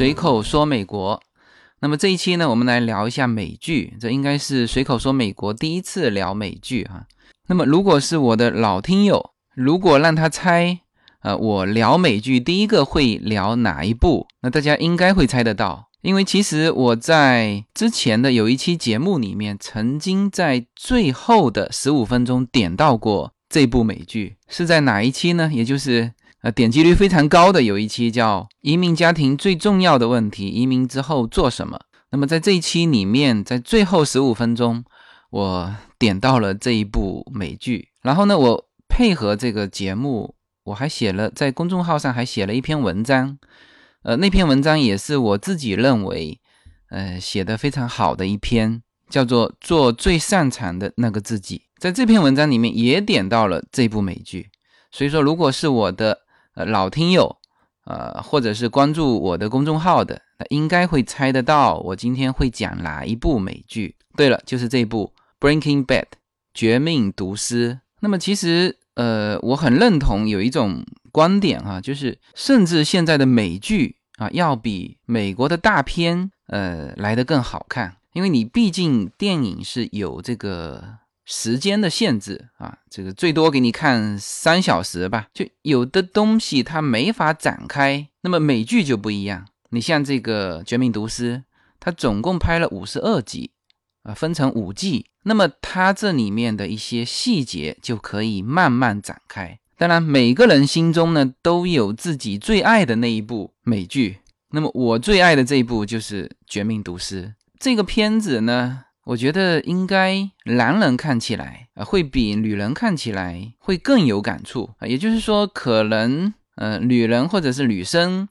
随口说美国。那么这一期呢，我们来聊一下美剧。这应该是随口说美国第一次聊美剧哈。那么如果是我的老听友，如果让他猜，呃，我聊美剧第一个会聊哪一部？那大家应该会猜得到，因为其实我在之前的有一期节目里面，曾经在最后的十五分钟点到过这部美剧，是在哪一期呢？也就是。呃，点击率非常高的有一期叫《移民家庭最重要的问题：移民之后做什么》。那么在这一期里面，在最后十五分钟，我点到了这一部美剧。然后呢，我配合这个节目，我还写了在公众号上还写了一篇文章。呃，那篇文章也是我自己认为，呃，写的非常好的一篇，叫做《做最擅长的那个自己》。在这篇文章里面也点到了这部美剧。所以说，如果是我的。呃，老听友，呃，或者是关注我的公众号的，应该会猜得到我今天会讲哪一部美剧。对了，就是这部《Breaking Bad》绝命毒师。那么其实，呃，我很认同有一种观点啊，就是甚至现在的美剧啊，要比美国的大片呃来得更好看，因为你毕竟电影是有这个。时间的限制啊，这个最多给你看三小时吧。就有的东西它没法展开，那么美剧就不一样。你像这个《绝命毒师》，它总共拍了五十二集，啊，分成五季，那么它这里面的一些细节就可以慢慢展开。当然，每个人心中呢都有自己最爱的那一部美剧。那么我最爱的这一部就是《绝命毒师》这个片子呢。我觉得应该男人看起来啊，会比女人看起来会更有感触啊。也就是说，可能呃，女人或者是女生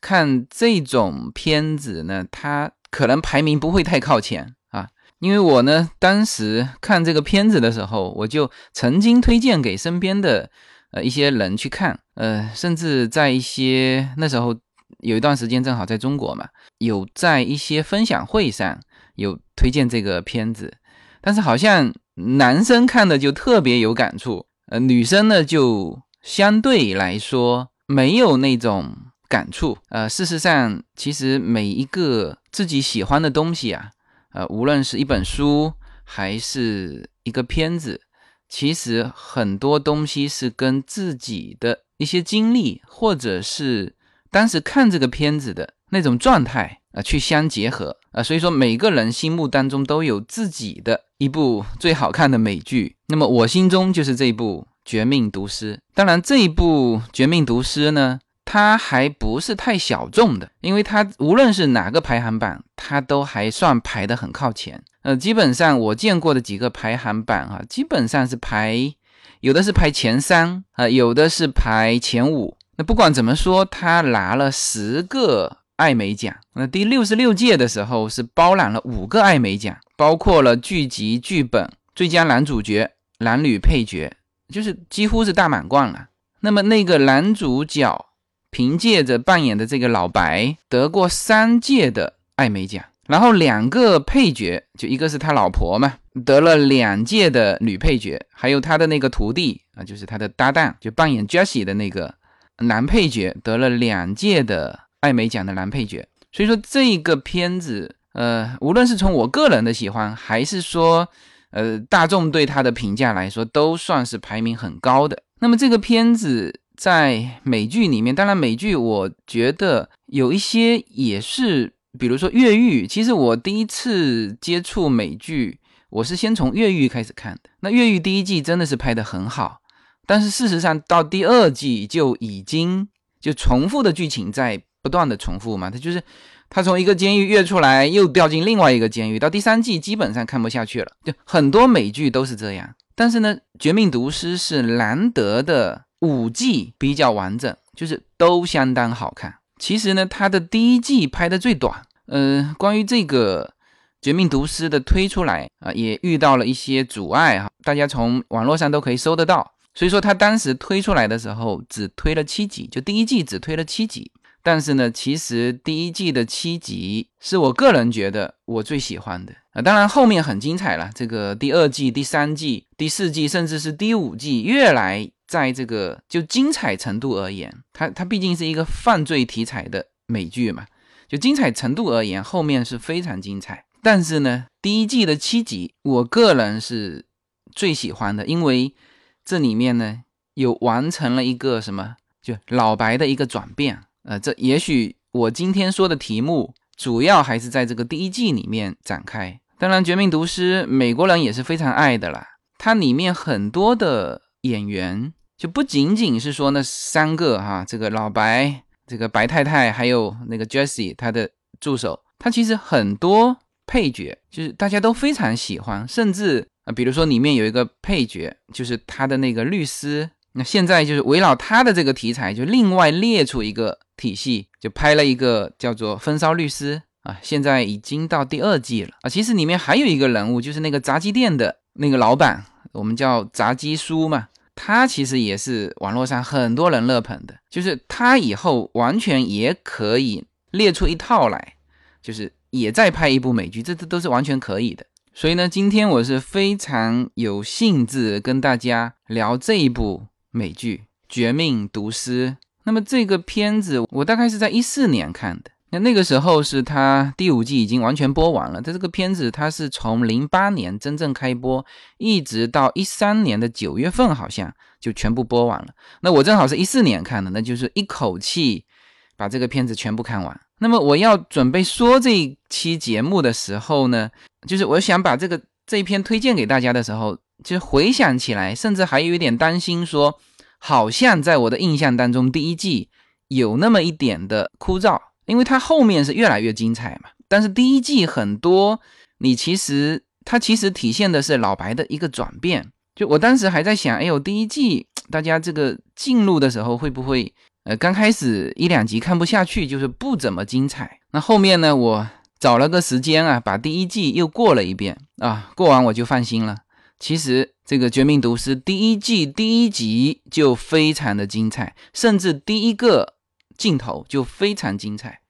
看这种片子呢，她可能排名不会太靠前啊。因为我呢，当时看这个片子的时候，我就曾经推荐给身边的呃一些人去看，呃，甚至在一些那时候有一段时间正好在中国嘛，有在一些分享会上。有推荐这个片子，但是好像男生看的就特别有感触，呃，女生呢就相对来说没有那种感触。呃，事实上，其实每一个自己喜欢的东西啊，呃，无论是一本书还是一个片子，其实很多东西是跟自己的一些经历，或者是当时看这个片子的那种状态。啊，去相结合啊，所以说每个人心目当中都有自己的一部最好看的美剧。那么我心中就是这一部《绝命毒师》。当然，这一部《绝命毒师》呢，它还不是太小众的，因为它无论是哪个排行榜，它都还算排得很靠前。呃，基本上我见过的几个排行榜啊，基本上是排有的是排前三啊，有的是排前五。那不管怎么说，他拿了十个。艾美奖，那第六十六届的时候是包揽了五个艾美奖，包括了剧集、剧本、最佳男主角、男女配角，就是几乎是大满贯了。那么那个男主角凭借着扮演的这个老白得过三届的艾美奖，然后两个配角，就一个是他老婆嘛，得了两届的女配角，还有他的那个徒弟啊，就是他的搭档，就扮演 Jesse 的那个男配角得了两届的。艾美奖的男配角，所以说这个片子，呃，无论是从我个人的喜欢，还是说，呃，大众对他的评价来说，都算是排名很高的。那么这个片子在美剧里面，当然美剧我觉得有一些也是，比如说越狱。其实我第一次接触美剧，我是先从越狱开始看的。那越狱第一季真的是拍得很好，但是事实上到第二季就已经就重复的剧情在。不断的重复嘛，他就是他从一个监狱跃出来，又掉进另外一个监狱，到第三季基本上看不下去了。就很多美剧都是这样，但是呢，《绝命毒师》是难得的五季比较完整，就是都相当好看。其实呢，它的第一季拍的最短。嗯，关于这个《绝命毒师》的推出来啊，也遇到了一些阻碍哈，大家从网络上都可以搜得到。所以说他当时推出来的时候只推了七集，就第一季只推了七集。但是呢，其实第一季的七集是我个人觉得我最喜欢的啊。当然后面很精彩了，这个第二季、第三季、第四季，甚至是第五季，越来在这个就精彩程度而言，它它毕竟是一个犯罪题材的美剧嘛，就精彩程度而言，后面是非常精彩。但是呢，第一季的七集，我个人是最喜欢的，因为这里面呢有完成了一个什么，就老白的一个转变。呃，这也许我今天说的题目，主要还是在这个第一季里面展开。当然，《绝命毒师》美国人也是非常爱的啦。它里面很多的演员，就不仅仅是说那三个哈，这个老白、这个白太太，还有那个 Jesse 他的助手，他其实很多。配角就是大家都非常喜欢，甚至啊，比如说里面有一个配角，就是他的那个律师。那现在就是围绕他的这个题材，就另外列出一个体系，就拍了一个叫做《风骚律师》啊。现在已经到第二季了啊。其实里面还有一个人物，就是那个炸鸡店的那个老板，我们叫炸鸡叔嘛。他其实也是网络上很多人热捧的，就是他以后完全也可以列出一套来，就是。也在拍一部美剧，这这都是完全可以的。所以呢，今天我是非常有兴致跟大家聊这一部美剧《绝命毒师》。那么这个片子我大概是在一四年看的，那那个时候是它第五季已经完全播完了。它这个片子它是从零八年真正开播，一直到一三年的九月份好像就全部播完了。那我正好是一四年看的，那就是一口气把这个片子全部看完。那么我要准备说这一期节目的时候呢，就是我想把这个这一篇推荐给大家的时候，就回想起来，甚至还有一点担心，说好像在我的印象当中，第一季有那么一点的枯燥，因为它后面是越来越精彩嘛。但是第一季很多，你其实它其实体现的是老白的一个转变。就我当时还在想，哎呦，第一季 大家这个进入的时候会不会？呃，刚开始一两集看不下去，就是不怎么精彩。那后面呢，我找了个时间啊，把第一季又过了一遍啊，过完我就放心了。其实这个《绝命毒师》第一季第一集就非常的精彩，甚至第一个镜头就非常精彩。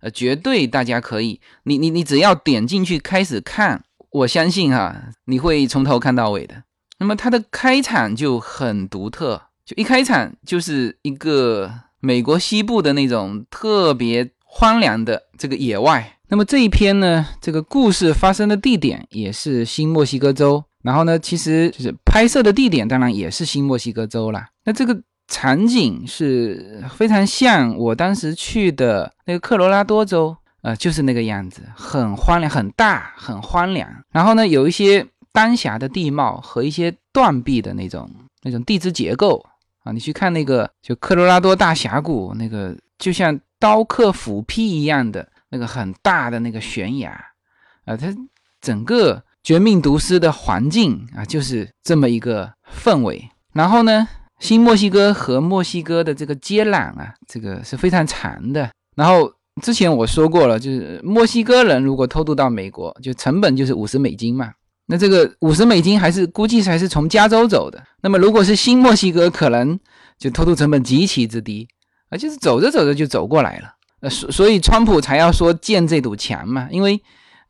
呃，绝对大家可以，你你你只要点进去开始看，我相信哈，你会从头看到尾的。那么它的开场就很独特。就一开场就是一个美国西部的那种特别荒凉的这个野外。那么这一篇呢，这个故事发生的地点也是新墨西哥州。然后呢，其实就是拍摄的地点当然也是新墨西哥州啦。那这个场景是非常像我当时去的那个科罗拉多州，呃，就是那个样子，很荒凉，很大，很荒凉。然后呢，有一些丹霞的地貌和一些断壁的那种那种地质结构。啊，你去看那个，就科罗拉多大峡谷那个，就像刀刻斧劈一样的那个很大的那个悬崖，啊，它整个绝命毒师的环境啊，就是这么一个氛围。然后呢，新墨西哥和墨西哥的这个接壤啊，这个是非常长的。然后之前我说过了，就是墨西哥人如果偷渡到美国，就成本就是五十美金嘛。那这个五十美金还是估计还是从加州走的。那么如果是新墨西哥，可能就偷渡成本极其之低，啊，就是走着走着就走过来了。呃，所所以川普才要说建这堵墙嘛，因为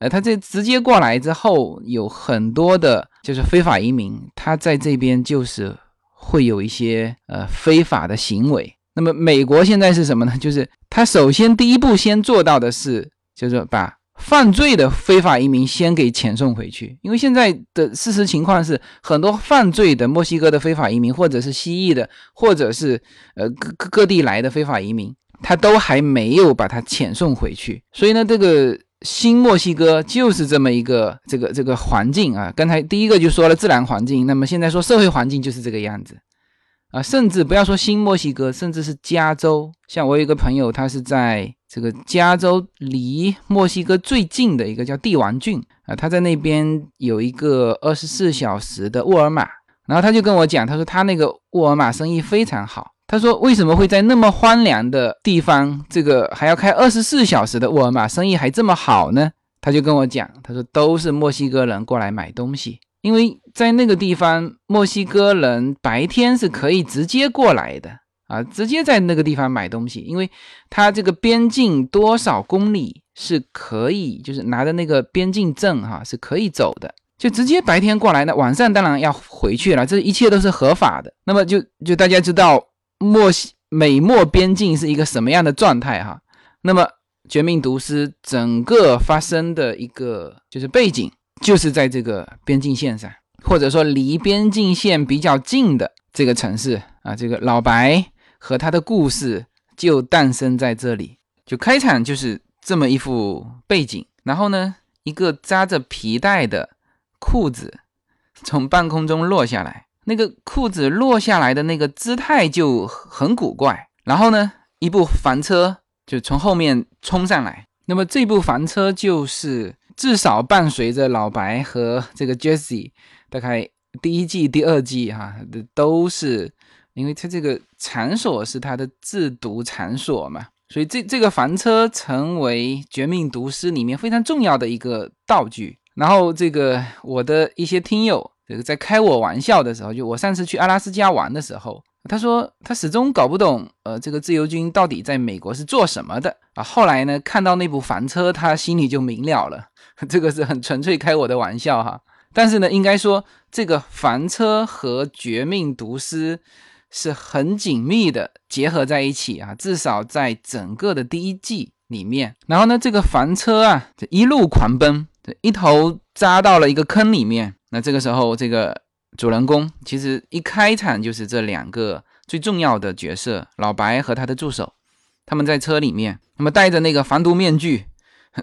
呃他这直接过来之后，有很多的就是非法移民，他在这边就是会有一些呃非法的行为。那么美国现在是什么呢？就是他首先第一步先做到的是，就是把。犯罪的非法移民先给遣送回去，因为现在的事实情况是，很多犯罪的墨西哥的非法移民，或者是西裔的，或者是呃各各地来的非法移民，他都还没有把他遣送回去。所以呢，这个新墨西哥就是这么一个这个这个环境啊。刚才第一个就说了自然环境，那么现在说社会环境就是这个样子啊。甚至不要说新墨西哥，甚至是加州，像我有一个朋友，他是在。这个加州离墨西哥最近的一个叫帝王郡啊，他在那边有一个二十四小时的沃尔玛，然后他就跟我讲，他说他那个沃尔玛生意非常好。他说为什么会在那么荒凉的地方，这个还要开二十四小时的沃尔玛，生意还这么好呢？他就跟我讲，他说都是墨西哥人过来买东西，因为在那个地方，墨西哥人白天是可以直接过来的。啊，直接在那个地方买东西，因为他这个边境多少公里是可以，就是拿着那个边境证哈，是可以走的，就直接白天过来。那晚上当然要回去了，这一切都是合法的。那么就就大家知道墨西美墨边境是一个什么样的状态哈？那么绝命毒师》整个发生的一个就是背景，就是在这个边境线上，或者说离边境线比较近的这个城市啊，这个老白和他的故事就诞生在这里。就开场就是这么一幅背景，然后呢，一个扎着皮带的裤子从半空中落下来，那个裤子落下来的那个姿态就很古怪。然后呢，一部房车就从后面冲上来，那么这部房车就是至少伴随着老白和这个 Jesse，大概第一季、第二季哈，都是因为他这个场所是他的制毒场所嘛。所以这这个房车成为《绝命毒师》里面非常重要的一个道具。然后这个我的一些听友，这个在开我玩笑的时候，就我上次去阿拉斯加玩的时候，他说他始终搞不懂，呃，这个自由军到底在美国是做什么的啊。后来呢，看到那部房车，他心里就明了了。这个是很纯粹开我的玩笑哈。但是呢，应该说这个房车和《绝命毒师》。是很紧密的结合在一起啊，至少在整个的第一季里面。然后呢，这个房车啊，这一路狂奔，这一头扎到了一个坑里面。那这个时候，这个主人公其实一开场就是这两个最重要的角色，老白和他的助手，他们在车里面，那么戴着那个防毒面具，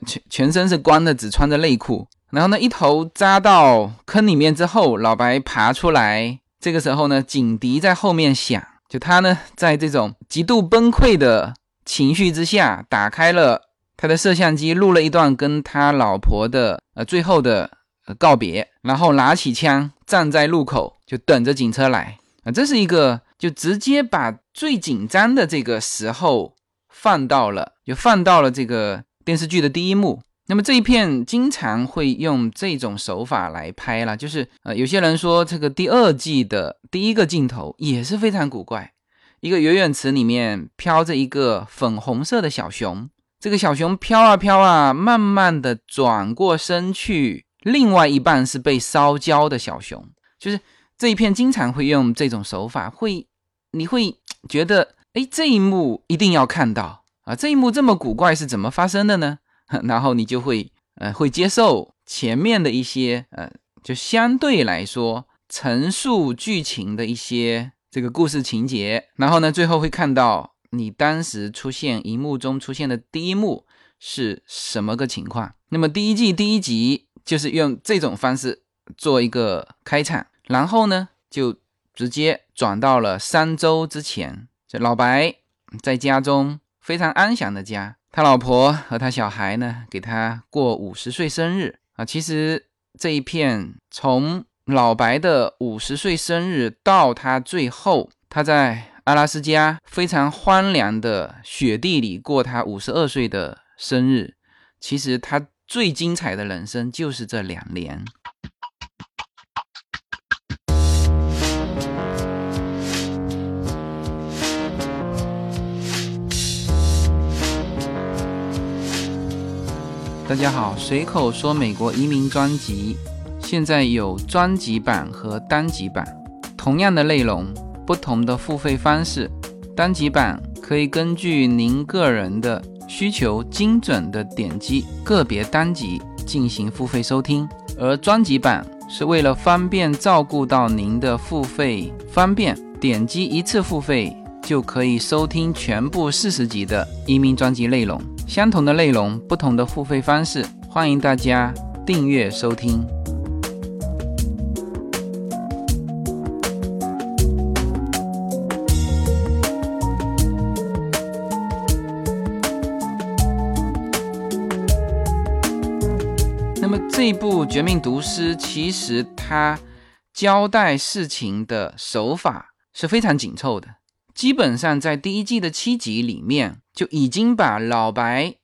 全全身是光的，只穿着内裤。然后呢，一头扎到坑里面之后，老白爬出来。这个时候呢，警笛在后面响，就他呢，在这种极度崩溃的情绪之下，打开了他的摄像机，录了一段跟他老婆的呃最后的告别，然后拿起枪站在路口，就等着警车来啊。这是一个就直接把最紧张的这个时候放到了，就放到了这个电视剧的第一幕。那么这一片经常会用这种手法来拍了，就是呃，有些人说这个第二季的第一个镜头也是非常古怪，一个游泳池里面飘着一个粉红色的小熊，这个小熊飘啊飘啊，慢慢的转过身去，另外一半是被烧焦的小熊，就是这一片经常会用这种手法，会你会觉得哎，这一幕一定要看到啊，这一幕这么古怪是怎么发生的呢？然后你就会呃会接受前面的一些呃就相对来说陈述剧情的一些这个故事情节，然后呢最后会看到你当时出现荧幕中出现的第一幕是什么个情况。那么第一季第一集就是用这种方式做一个开场，然后呢就直接转到了三周之前，这老白在家中非常安详的家。他老婆和他小孩呢，给他过五十岁生日啊。其实这一片从老白的五十岁生日到他最后他在阿拉斯加非常荒凉的雪地里过他五十二岁的生日，其实他最精彩的人生就是这两年。大家好，随口说美国移民专辑现在有专辑版和单集版，同样的内容，不同的付费方式。单集版可以根据您个人的需求，精准的点击个别单集进行付费收听，而专辑版是为了方便照顾到您的付费方便，点击一次付费就可以收听全部四十集的移民专辑内容。相同的内容，不同的付费方式，欢迎大家订阅收听。那么这部《绝命毒师》，其实它交代事情的手法是非常紧凑的。基本上在第一季的七集里面，就已经把老白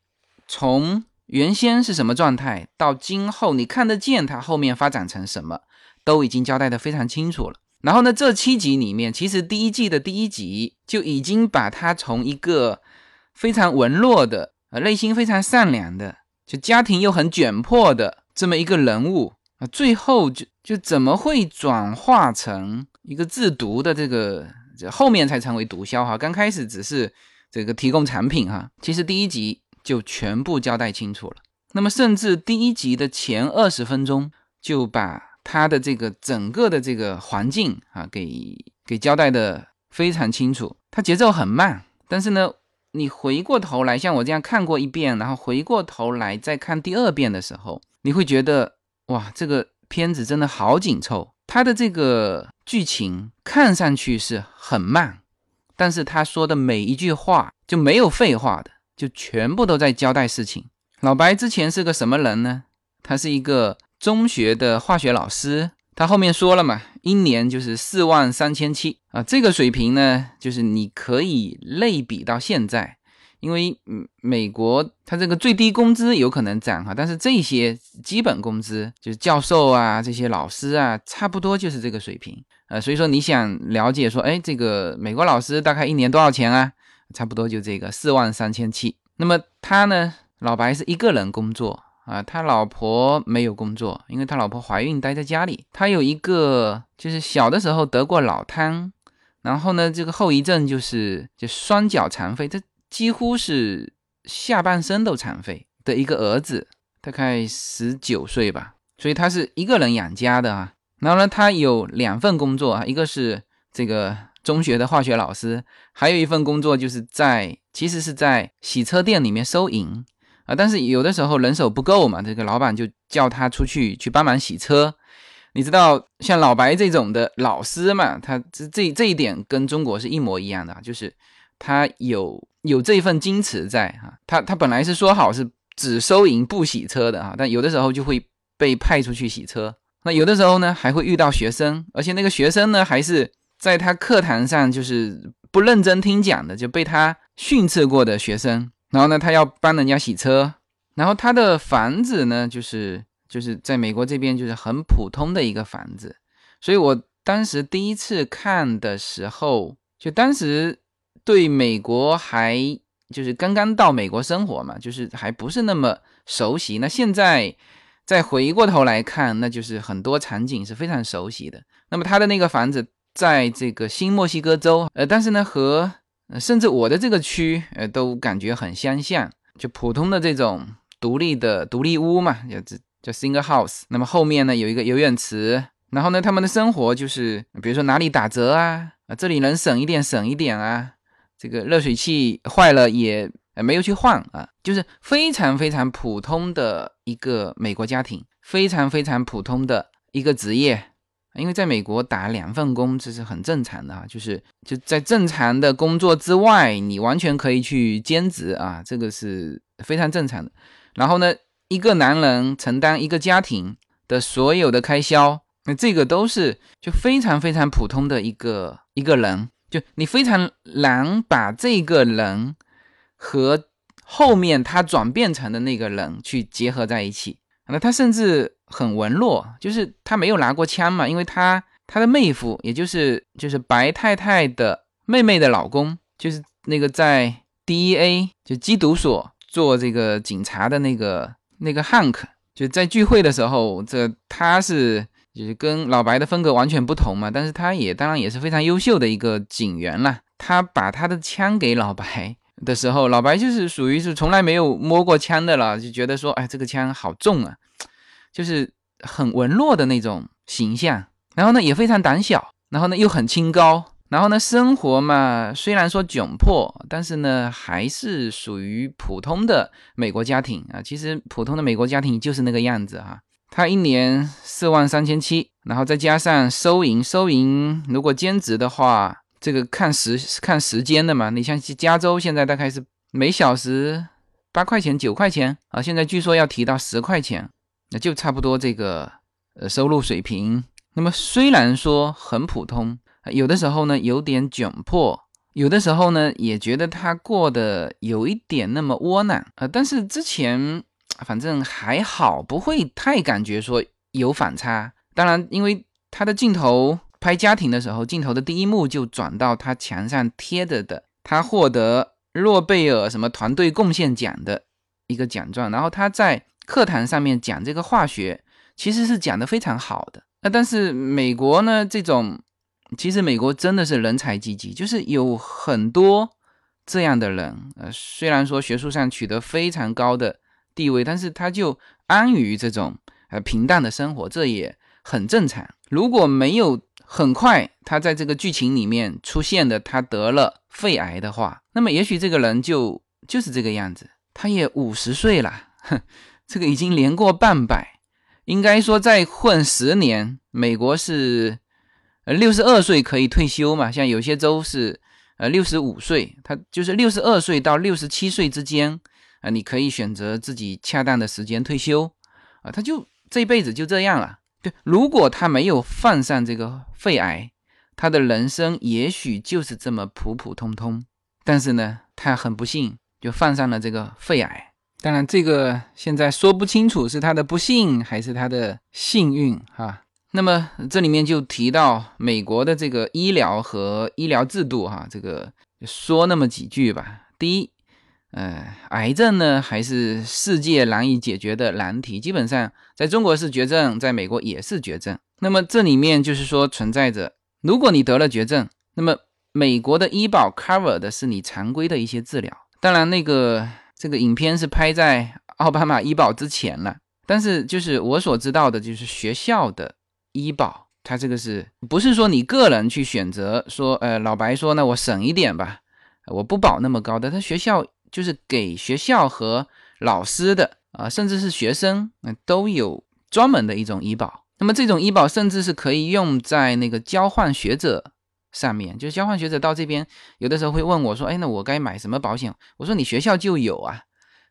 从原先是什么状态，到今后你看得见他后面发展成什么，都已经交代的非常清楚了。然后呢，这七集里面，其实第一季的第一集就已经把他从一个非常文弱的、呃内心非常善良的，就家庭又很窘迫的这么一个人物啊，最后就就怎么会转化成一个制毒的这个？这后面才成为毒枭哈，刚开始只是这个提供产品哈。其实第一集就全部交代清楚了。那么，甚至第一集的前二十分钟就把他的这个整个的这个环境啊，给给交代的非常清楚。他节奏很慢，但是呢，你回过头来，像我这样看过一遍，然后回过头来再看第二遍的时候，你会觉得哇，这个片子真的好紧凑。他的这个剧情看上去是很慢，但是他说的每一句话就没有废话的，就全部都在交代事情。老白之前是个什么人呢？他是一个中学的化学老师。他后面说了嘛，一年就是四万三千七啊，这个水平呢，就是你可以类比到现在，因为嗯，美国它这个最低工资有可能涨哈，但是这些基本工资就是教授啊，这些老师啊，差不多就是这个水平呃，所以说你想了解说，哎，这个美国老师大概一年多少钱啊？差不多就这个四万三千七。那么他呢？老白是一个人工作啊，他老婆没有工作，因为他老婆怀孕待在家里。他有一个就是小的时候得过脑瘫，然后呢，这个后遗症就是就双脚残废，这几乎是下半身都残废的一个儿子，大概十九岁吧。所以他是一个人养家的啊。然后呢，他有两份工作啊，一个是这个中学的化学老师，还有一份工作就是在其实是在洗车店里面收银。啊，但是有的时候人手不够嘛，这个老板就叫他出去去帮忙洗车。你知道，像老白这种的老师嘛，他这这这一点跟中国是一模一样的，就是他有有这份矜持在哈。他他本来是说好是只收银不洗车的哈，但有的时候就会被派出去洗车。那有的时候呢，还会遇到学生，而且那个学生呢，还是在他课堂上就是不认真听讲的，就被他训斥过的学生。然后呢，他要帮人家洗车，然后他的房子呢，就是就是在美国这边就是很普通的一个房子，所以我当时第一次看的时候，就当时对美国还就是刚刚到美国生活嘛，就是还不是那么熟悉。那现在再回过头来看，那就是很多场景是非常熟悉的。那么他的那个房子在这个新墨西哥州，呃，但是呢和甚至我的这个区，呃，都感觉很相像，就普通的这种独立的独立屋嘛，叫叫 single house。那么后面呢有一个游泳池，然后呢他们的生活就是，比如说哪里打折啊，啊这里能省一点省一点啊，这个热水器坏了也没有去换啊，就是非常非常普通的一个美国家庭，非常非常普通的一个职业。因为在美国打两份工这是很正常的啊，就是就在正常的工作之外，你完全可以去兼职啊，这个是非常正常的。然后呢，一个男人承担一个家庭的所有的开销，那这个都是就非常非常普通的一个一个人，就你非常难把这个人和后面他转变成的那个人去结合在一起。那他甚至。很文弱，就是他没有拿过枪嘛，因为他他的妹夫，也就是就是白太太的妹妹的老公，就是那个在 DEA 就缉毒所做这个警察的那个那个汉克，就在聚会的时候，这他是就是跟老白的风格完全不同嘛，但是他也当然也是非常优秀的一个警员了。他把他的枪给老白的时候，老白就是属于是从来没有摸过枪的了，就觉得说，哎，这个枪好重啊。就是很文弱的那种形象，然后呢也非常胆小，然后呢又很清高，然后呢生活嘛虽然说窘迫，但是呢还是属于普通的美国家庭啊。其实普通的美国家庭就是那个样子哈。他一年四万三千七，然后再加上收银，收银如果兼职的话，这个看时看时间的嘛。你像加州现在大概是每小时八块钱九块钱啊，现在据说要提到十块钱。那就差不多这个呃收入水平。那么虽然说很普通，有的时候呢有点窘迫，有的时候呢也觉得他过得有一点那么窝囊啊。但是之前反正还好，不会太感觉说有反差。当然，因为他的镜头拍家庭的时候，镜头的第一幕就转到他墙上贴着的他获得诺贝尔什么团队贡献奖的一个奖状，然后他在。课堂上面讲这个化学，其实是讲的非常好的。那但是美国呢，这种其实美国真的是人才济济，就是有很多这样的人，呃，虽然说学术上取得非常高的地位，但是他就安于这种呃平淡的生活，这也很正常。如果没有很快他在这个剧情里面出现的他得了肺癌的话，那么也许这个人就就是这个样子。他也五十岁了，哼，这个已经年过半百，应该说再混十年，美国是呃六十二岁可以退休嘛？像有些州是。呃，六十五岁，他就是六十二岁到六十七岁之间，啊，你可以选择自己恰当的时间退休，啊，他就这辈子就这样了。对，如果他没有犯上这个肺癌，他的人生也许就是这么普普通通。但是呢，他很不幸就犯上了这个肺癌。当然，这个现在说不清楚是他的不幸还是他的幸运，哈。那么这里面就提到美国的这个医疗和医疗制度，哈，这个说那么几句吧。第一，呃，癌症呢还是世界难以解决的难题，基本上在中国是绝症，在美国也是绝症。那么这里面就是说存在着，如果你得了绝症，那么美国的医保 cover 的是你常规的一些治疗。当然，那个这个影片是拍在奥巴马医保之前了，但是就是我所知道的，就是学校的。医保，它这个是不是说你个人去选择？说，呃，老白说，那我省一点吧，我不保那么高的。他学校就是给学校和老师的啊，甚至是学生，都有专门的一种医保。那么这种医保甚至是可以用在那个交换学者上面，就是交换学者到这边，有的时候会问我说，哎，那我该买什么保险？我说你学校就有啊，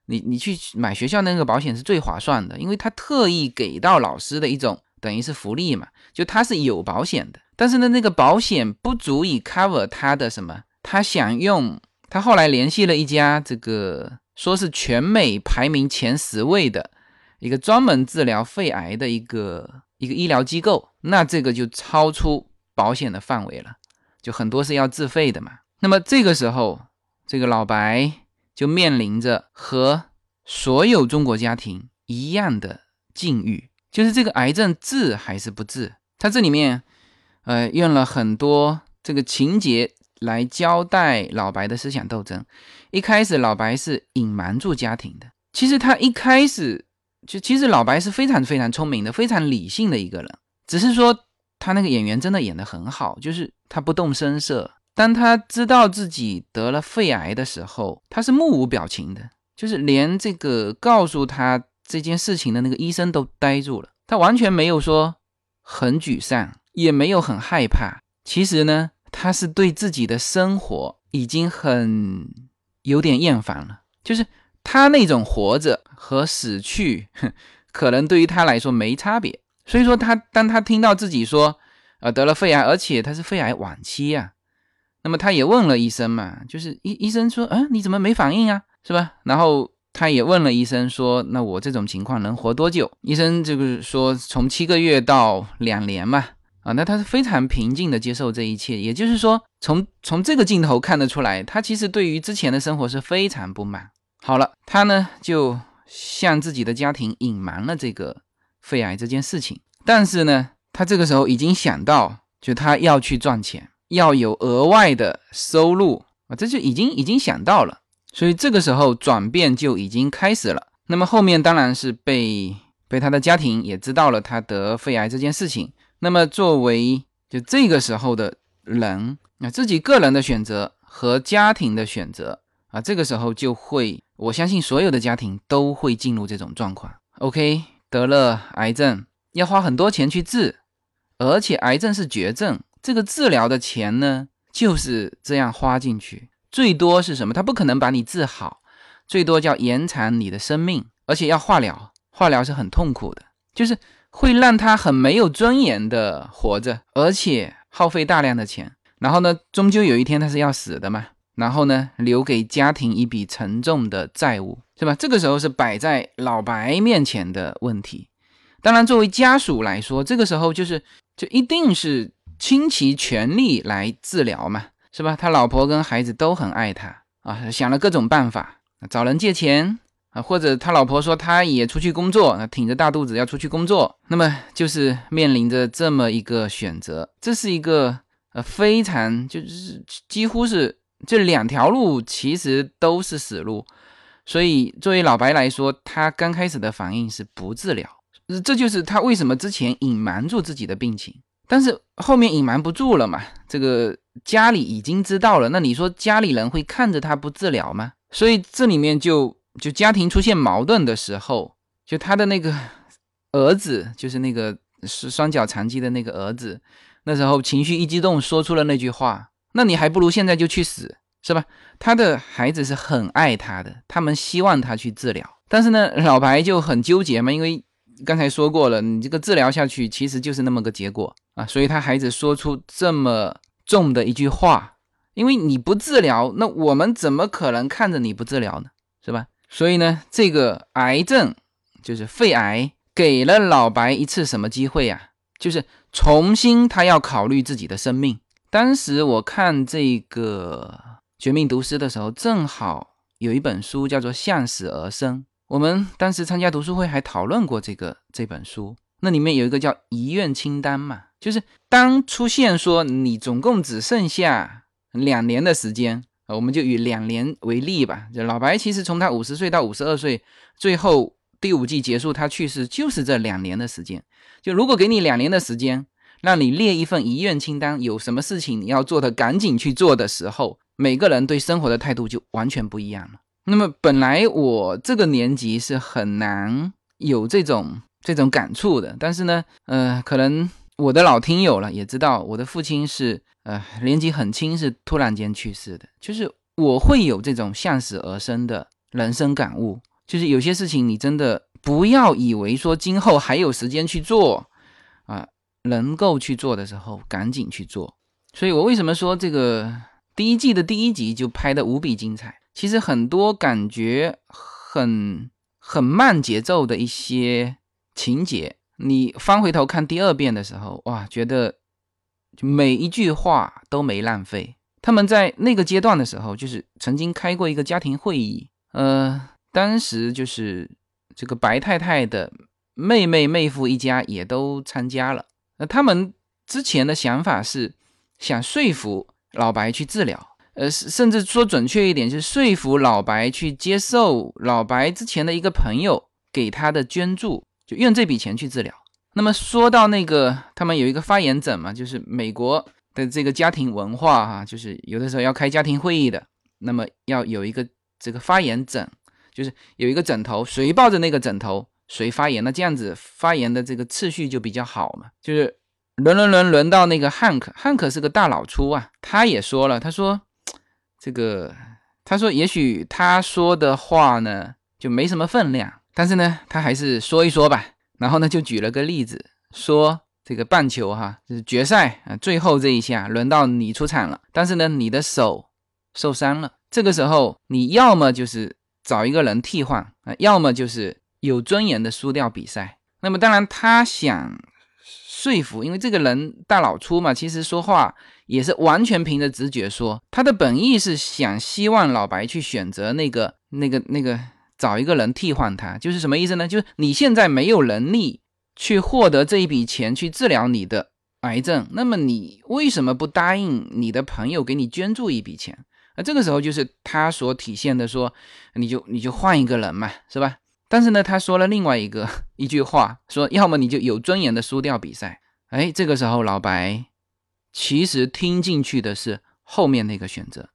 你你去买学校那个保险是最划算的，因为他特意给到老师的一种。等于是福利嘛，就他是有保险的，但是呢，那个保险不足以 cover 他的什么？他想用，他后来联系了一家这个说是全美排名前十位的一个专门治疗肺癌的一个一个医疗机构，那这个就超出保险的范围了，就很多是要自费的嘛。那么这个时候，这个老白就面临着和所有中国家庭一样的境遇。就是这个癌症治还是不治？他这里面，呃，用了很多这个情节来交代老白的思想斗争。一开始老白是隐瞒住家庭的，其实他一开始就其实老白是非常非常聪明的，非常理性的一个人。只是说他那个演员真的演得很好，就是他不动声色。当他知道自己得了肺癌的时候，他是目无表情的，就是连这个告诉他。这件事情的那个医生都呆住了，他完全没有说很沮丧，也没有很害怕。其实呢，他是对自己的生活已经很有点厌烦了。就是他那种活着和死去，可能对于他来说没差别。所以说，他当他听到自己说，呃，得了肺癌，而且他是肺癌晚期啊，那么他也问了医生嘛，就是医医生说，嗯，你怎么没反应啊，是吧？然后。他也问了医生说：“那我这种情况能活多久？”医生这个说从七个月到两年嘛。啊，那他是非常平静的接受这一切。也就是说，从从这个镜头看得出来，他其实对于之前的生活是非常不满。好了，他呢就向自己的家庭隐瞒了这个肺癌这件事情。但是呢，他这个时候已经想到，就他要去赚钱，要有额外的收入啊，这就已经已经想到了。所以这个时候转变就已经开始了。那么后面当然是被被他的家庭也知道了他得肺癌这件事情。那么作为就这个时候的人，那自己个人的选择和家庭的选择啊，这个时候就会，我相信所有的家庭都会进入这种状况。OK，得了癌症要花很多钱去治，而且癌症是绝症，这个治疗的钱呢就是这样花进去。最多是什么？他不可能把你治好，最多叫延长你的生命，而且要化疗，化疗是很痛苦的，就是会让他很没有尊严的活着，而且耗费大量的钱。然后呢，终究有一天他是要死的嘛。然后呢，留给家庭一笔沉重的债务，是吧？这个时候是摆在老白面前的问题。当然，作为家属来说，这个时候就是就一定是倾其全力来治疗嘛。是吧？他老婆跟孩子都很爱他啊，想了各种办法，找人借钱啊，或者他老婆说他也出去工作，挺着大肚子要出去工作，那么就是面临着这么一个选择。这是一个呃非常就是几乎是这两条路其实都是死路，所以作为老白来说，他刚开始的反应是不治疗，这就是他为什么之前隐瞒住自己的病情，但是后面隐瞒不住了嘛，这个家里已经知道了，那你说家里人会看着他不治疗吗？所以这里面就就家庭出现矛盾的时候，就他的那个 儿子，就是那个是双脚残疾的那个儿子，那时候情绪一激动，说出了那句话。那你还不如现在就去死，是吧？他的孩子是很爱他的，他们希望他去治疗，但是呢，老白就很纠结嘛，因为刚才说过了，你这个治疗下去其实就是那么个结果啊，所以他孩子说出这么重的一句话，因为你不治疗，那我们怎么可能看着你不治疗呢？是吧？所以呢，这个癌症就是肺癌，给了老白一次什么机会呀？就是重新他要考虑自己的生命。当时我看这个《绝命毒师》的时候，正好有一本书叫做《向死而生》。我们当时参加读书会还讨论过这个这本书。那里面有一个叫遗愿清单嘛，就是当出现说你总共只剩下两年的时间，我们就以两年为例吧。就老白其实从他五十岁到五十二岁，最后第五季结束他去世，就是这两年的时间。就如果给你两年的时间。让你列一份遗愿清单，有什么事情你要做的，赶紧去做的时候，每个人对生活的态度就完全不一样了。那么本来我这个年纪是很难有这种这种感触的，但是呢，呃，可能我的老听友了也知道，我的父亲是呃年纪很轻，是突然间去世的。就是我会有这种向死而生的人生感悟，就是有些事情你真的不要以为说今后还有时间去做啊。能够去做的时候，赶紧去做。所以我为什么说这个第一季的第一集就拍的无比精彩？其实很多感觉很很慢节奏的一些情节，你翻回头看第二遍的时候，哇，觉得就每一句话都没浪费。他们在那个阶段的时候，就是曾经开过一个家庭会议，呃，当时就是这个白太太的妹妹、妹夫一家也都参加了。那他们之前的想法是想说服老白去治疗，呃，甚至说准确一点，就是说服老白去接受老白之前的一个朋友给他的捐助，就用这笔钱去治疗。那么说到那个，他们有一个发言者嘛，就是美国的这个家庭文化哈，就是有的时候要开家庭会议的，那么要有一个这个发言枕，就是有一个枕头，谁抱着那个枕头。谁发言？那这样子发言的这个次序就比较好嘛。就是轮轮轮轮到那个汉克，汉克是个大老粗啊，他也说了，他说这个，他说也许他说的话呢就没什么分量，但是呢他还是说一说吧。然后呢就举了个例子，说这个棒球哈，就是决赛啊，最后这一下轮到你出场了，但是呢你的手受伤了，这个时候你要么就是找一个人替换啊，要么就是。有尊严的输掉比赛，那么当然他想说服，因为这个人大老粗嘛，其实说话也是完全凭着直觉说。他的本意是想希望老白去选择那个、那个、那个找一个人替换他，就是什么意思呢？就是你现在没有能力去获得这一笔钱去治疗你的癌症，那么你为什么不答应你的朋友给你捐助一笔钱？那这个时候就是他所体现的说，你就你就换一个人嘛，是吧？但是呢，他说了另外一个 一句话，说要么你就有尊严的输掉比赛。哎，这个时候老白其实听进去的是后面那个选择。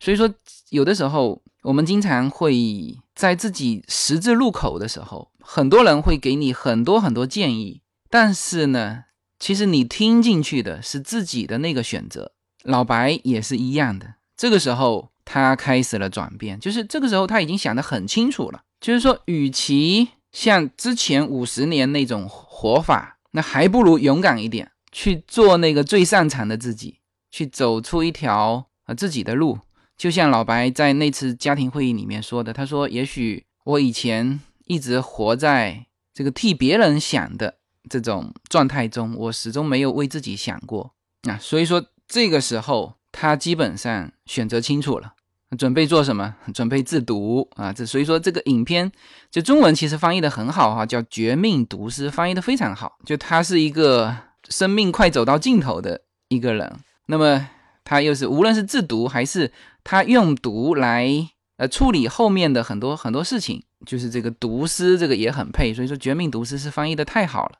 所以说，有的时候我们经常会在自己十字路口的时候，很多人会给你很多很多建议，但是呢，其实你听进去的是自己的那个选择。老白也是一样的，这个时候他开始了转变，就是这个时候他已经想得很清楚了。就是说，与其像之前五十年那种活法，那还不如勇敢一点，去做那个最擅长的自己，去走出一条呃自己的路。就像老白在那次家庭会议里面说的，他说：“也许我以前一直活在这个替别人想的这种状态中，我始终没有为自己想过啊。”所以说，这个时候他基本上选择清楚了。准备做什么？准备自毒啊！这所以说这个影片就中文其实翻译的很好哈，叫《绝命毒师》，翻译的非常好。就他是一个生命快走到尽头的一个人，那么他又是无论是制毒还是他用毒来呃处理后面的很多很多事情，就是这个毒师这个也很配，所以说《绝命毒师》是翻译的太好了。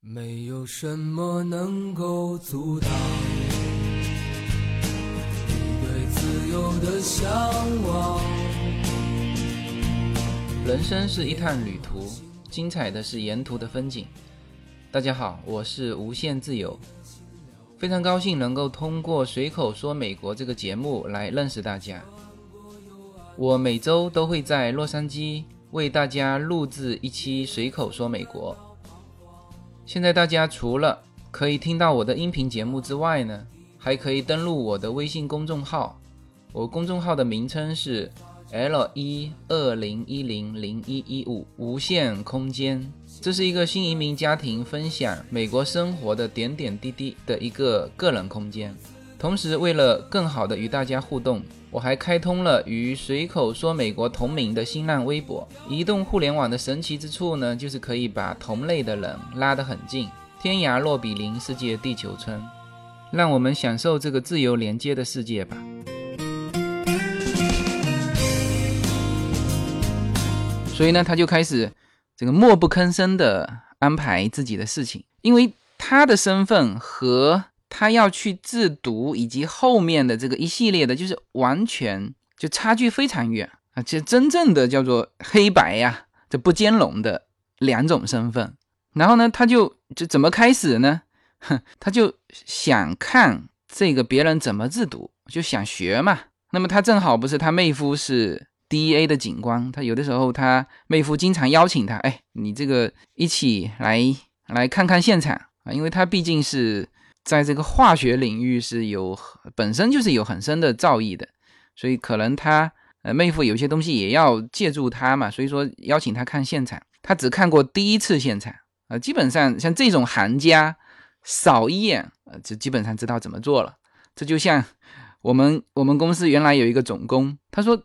没有什么能够阻挡自由的向往。人生是一趟旅途，精彩的是沿途的风景。大家好，我是无限自由。非常高兴能够通过随口说美国这个节目来认识大家。我每周都会在洛杉矶为大家录制一期随口说美国。现在大家除了可以听到我的音频节目之外呢，还可以登录我的微信公众号。我公众号的名称是 L 一二零一零零一一五无限空间。这是一个新移民家庭分享美国生活的点点滴滴的一个个人空间。同时，为了更好的与大家互动，我还开通了与“随口说美国”同名的新浪微博。移动互联网的神奇之处呢，就是可以把同类的人拉得很近，天涯若比邻，世界地球村。让我们享受这个自由连接的世界吧。所以呢，他就开始。这个默不吭声的安排自己的事情，因为他的身份和他要去制毒以及后面的这个一系列的，就是完全就差距非常远啊！这真正的叫做黑白呀，这不兼容的两种身份。然后呢，他就就怎么开始呢？哼，他就想看这个别人怎么制毒，就想学嘛。那么他正好不是他妹夫是。D A 的警官，他有的时候他妹夫经常邀请他，哎，你这个一起来来看看现场啊，因为他毕竟是在这个化学领域是有本身就是有很深的造诣的，所以可能他呃妹夫有些东西也要借助他嘛，所以说邀请他看现场，他只看过第一次现场啊，基本上像这种行家扫一眼呃就基本上知道怎么做了，这就像我们我们公司原来有一个总工，他说。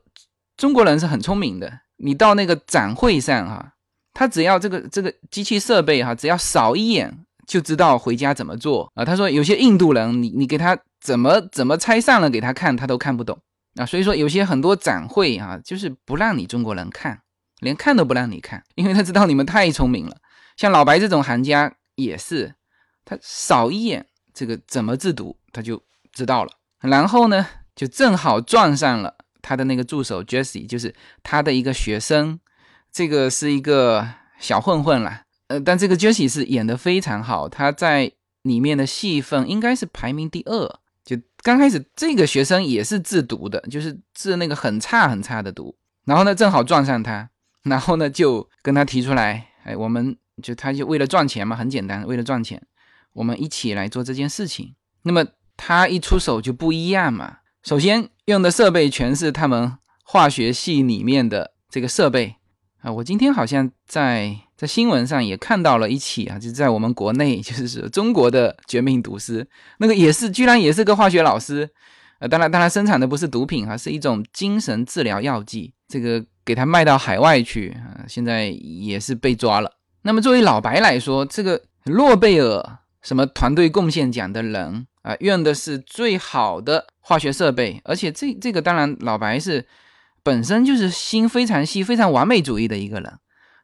中国人是很聪明的，你到那个展会上哈，他只要这个这个机器设备哈，只要扫一眼就知道回家怎么做啊。他说有些印度人，你你给他怎么怎么拆散了给他看，他都看不懂啊。所以说有些很多展会啊，就是不让你中国人看，连看都不让你看，因为他知道你们太聪明了。像老白这种行家也是，他扫一眼这个怎么制毒他就知道了，然后呢就正好撞上了。他的那个助手 Jesse 就是他的一个学生，这个是一个小混混啦。呃，但这个 Jesse 是演的非常好，他在里面的戏份应该是排名第二。就刚开始这个学生也是制毒的，就是制那个很差很差的毒，然后呢正好撞上他，然后呢就跟他提出来，哎，我们就他就为了赚钱嘛，很简单，为了赚钱，我们一起来做这件事情。那么他一出手就不一样嘛。首先用的设备全是他们化学系里面的这个设备。啊，我今天好像在在新闻上也看到了一起啊，就在我们国内，就是中国的绝命毒师，那个也是居然也是个化学老师，呃，当然当然生产的不是毒品哈，是一种精神治疗药剂，这个给他卖到海外去啊，现在也是被抓了。那么作为老白来说，这个诺贝尔什么团队贡献奖的人。啊，用的是最好的化学设备，而且这这个当然老白是本身就是心非常细、非常完美主义的一个人。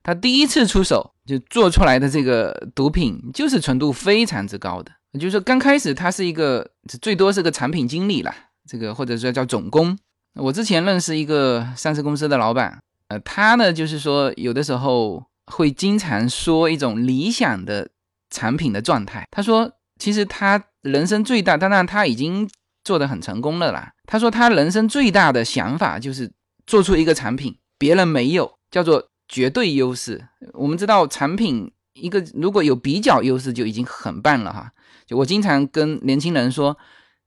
他第一次出手就做出来的这个毒品，就是纯度非常之高的。就是说刚开始他是一个最多是个产品经理啦，这个或者说叫总工。我之前认识一个上市公司的老板，呃，他呢就是说有的时候会经常说一种理想的产品的状态。他说。其实他人生最大，当然他已经做得很成功了啦。他说他人生最大的想法就是做出一个产品，别人没有，叫做绝对优势。我们知道产品一个如果有比较优势就已经很棒了哈。就我经常跟年轻人说，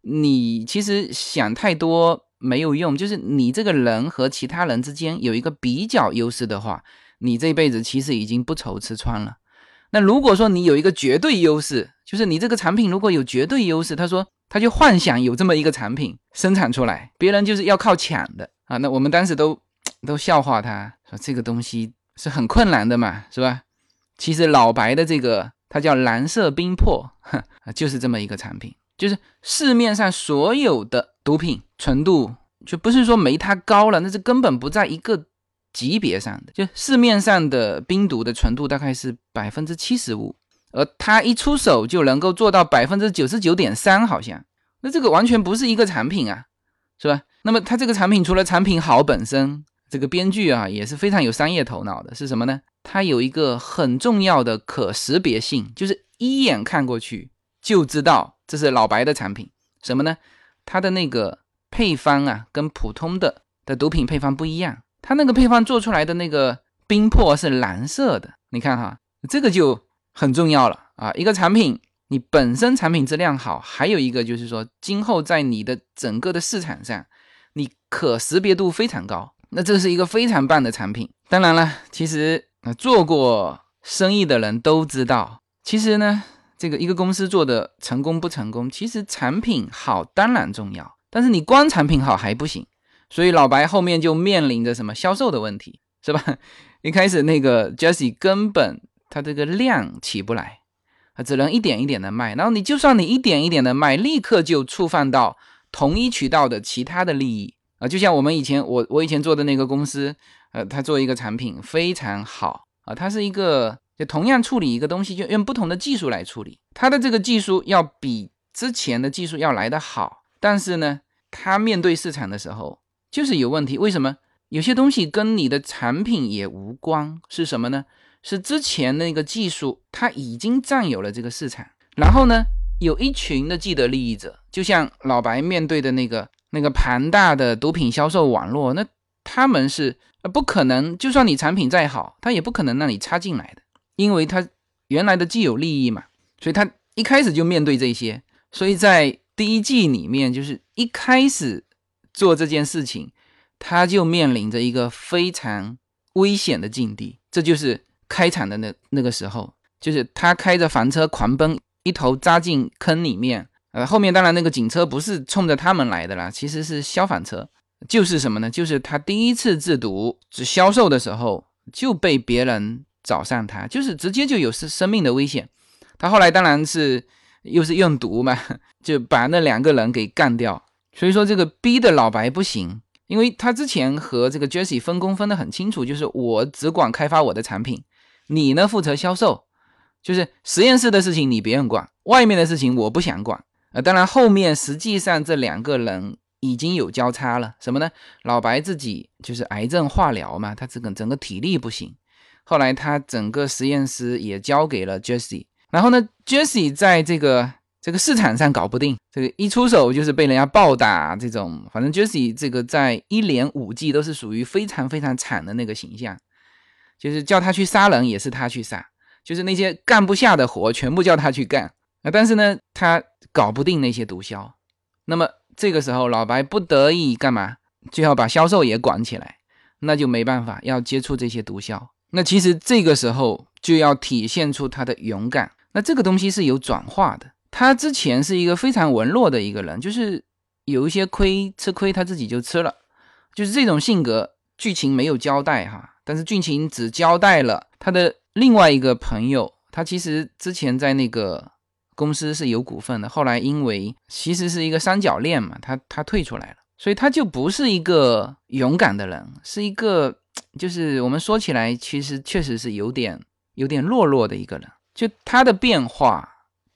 你其实想太多没有用，就是你这个人和其他人之间有一个比较优势的话，你这辈子其实已经不愁吃穿了。那如果说你有一个绝对优势，就是你这个产品如果有绝对优势，他说他就幻想有这么一个产品生产出来，别人就是要靠抢的啊。那我们当时都 都笑话他说这个东西是很困难的嘛，是吧？其实老白的这个它叫蓝色冰魄，就是这么一个产品。就是市面上所有的毒品纯度，就不是说没它高了，那是根本不在一个级别上的。就市面上的冰毒的纯度大概是百分之七十五，而它一出手就能够做到百分之九十九点三，好像，那这个完全不是一个产品啊，是吧？那么它这个产品除了产品好本身，这个编剧啊也是非常有商业头脑的，是什么呢？它有一个很重要的可识别性，就是一眼看过去就知道这是老白的产品。什么呢？它的那个配方啊，跟普通的的毒品配方不一样。它那个配方做出来的那个冰魄是蓝色的。你看哈，这个就很重要了啊。一个产品，你本身产品质量好，还有一个就是说，今后在你的整个的市场上，你可识别度非常高。那这是一个非常棒的产品。当然了，其实。那做过生意的人都知道，其实呢，这个一个公司做的成功不成功，其实产品好当然重要，但是你光产品好还不行。所以老白后面就面临着什么销售的问题，是吧？一开始那个 Jesse 根本他这个量起不来，他只能一点一点的卖。然后你就算你一点一点的卖，立刻就触犯到同一渠道的其他的利益啊，就像我们以前我我以前做的那个公司。呃，他做一个产品非常好啊，它是一个就同样处理一个东西，就用不同的技术来处理，它的这个技术要比之前的技术要来得好，但是呢，它面对市场的时候就是有问题。为什么？有些东西跟你的产品也无关，是什么呢？是之前那个技术它已经占有了这个市场，然后呢，有一群的既得利益者，就像老白面对的那个那个庞大的毒品销售网络，那他们是。不可能，就算你产品再好，他也不可能让你插进来的，因为他原来的既有利益嘛，所以他一开始就面对这些，所以在第一季里面，就是一开始做这件事情，他就面临着一个非常危险的境地，这就是开场的那那个时候，就是他开着房车狂奔，一头扎进坑里面，呃，后面当然那个警车不是冲着他们来的啦，其实是消防车。就是什么呢？就是他第一次制毒只销售的时候就被别人找上他，就是直接就有生生命的危险。他后来当然是又是用毒嘛，就把那两个人给干掉。所以说这个逼的老白不行，因为他之前和这个 Jesse 分工分得很清楚，就是我只管开发我的产品，你呢负责销售，就是实验室的事情你别人管，外面的事情我不想管。呃，当然后面实际上这两个人。已经有交叉了，什么呢？老白自己就是癌症化疗嘛，他整个整个体力不行。后来他整个实验室也交给了 Jesse，然后呢，Jesse 在这个这个市场上搞不定，这个一出手就是被人家暴打，这种反正 Jesse 这个在一连五季都是属于非常非常惨的那个形象，就是叫他去杀人也是他去杀，就是那些干不下的活全部叫他去干啊。但是呢，他搞不定那些毒枭，那么。这个时候，老白不得已干嘛？就要把销售也管起来，那就没办法，要接触这些毒枭。那其实这个时候就要体现出他的勇敢。那这个东西是有转化的。他之前是一个非常文弱的一个人，就是有一些亏吃亏他自己就吃了，就是这种性格。剧情没有交代哈，但是剧情只交代了他的另外一个朋友，他其实之前在那个。公司是有股份的，后来因为其实是一个三角恋嘛，他他退出来了，所以他就不是一个勇敢的人，是一个就是我们说起来其实确实是有点有点懦弱的一个人。就他的变化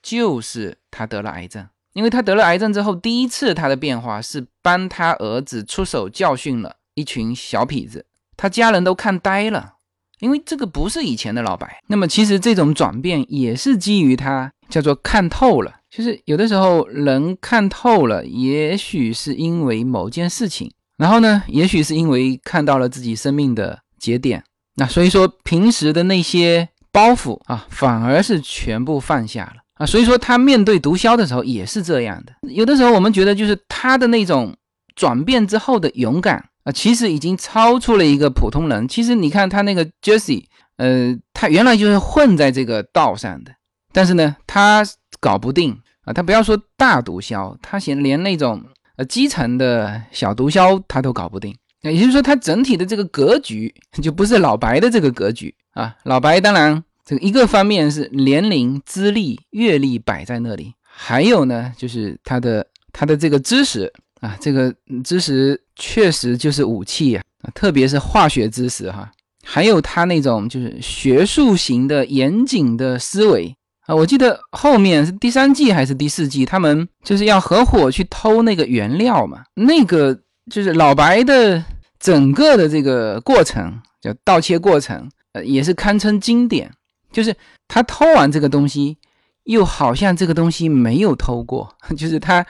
就是他得了癌症，因为他得了癌症之后，第一次他的变化是帮他儿子出手教训了一群小痞子，他家人都看呆了，因为这个不是以前的老白。那么其实这种转变也是基于他。叫做看透了，就是有的时候人看透了，也许是因为某件事情，然后呢，也许是因为看到了自己生命的节点，那所以说平时的那些包袱啊，反而是全部放下了啊。所以说他面对毒枭的时候也是这样的。有的时候我们觉得就是他的那种转变之后的勇敢啊，其实已经超出了一个普通人。其实你看他那个 Jesse，呃，他原来就是混在这个道上的。但是呢，他搞不定啊！他不要说大毒枭，他嫌连那种呃基层的小毒枭他都搞不定。也就是说，他整体的这个格局就不是老白的这个格局啊。老白当然这一个方面是年龄、资历、阅历摆在那里，还有呢，就是他的他的这个知识啊，这个知识确实就是武器啊，特别是化学知识哈。还有他那种就是学术型的严谨的思维啊，我记得后面是第三季还是第四季，他们就是要合伙去偷那个原料嘛，那个就是老白的整个的这个过程叫盗窃过程，呃，也是堪称经典。就是他偷完这个东西，又好像这个东西没有偷过，就是他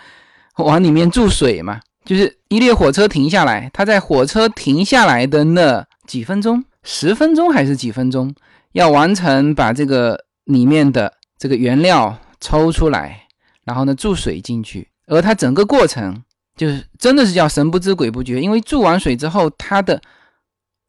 往里面注水嘛，就是一列火车停下来，他在火车停下来的那几分钟。十分钟还是几分钟，要完成把这个里面的这个原料抽出来，然后呢注水进去，而它整个过程就是真的是叫神不知鬼不觉，因为注完水之后，它的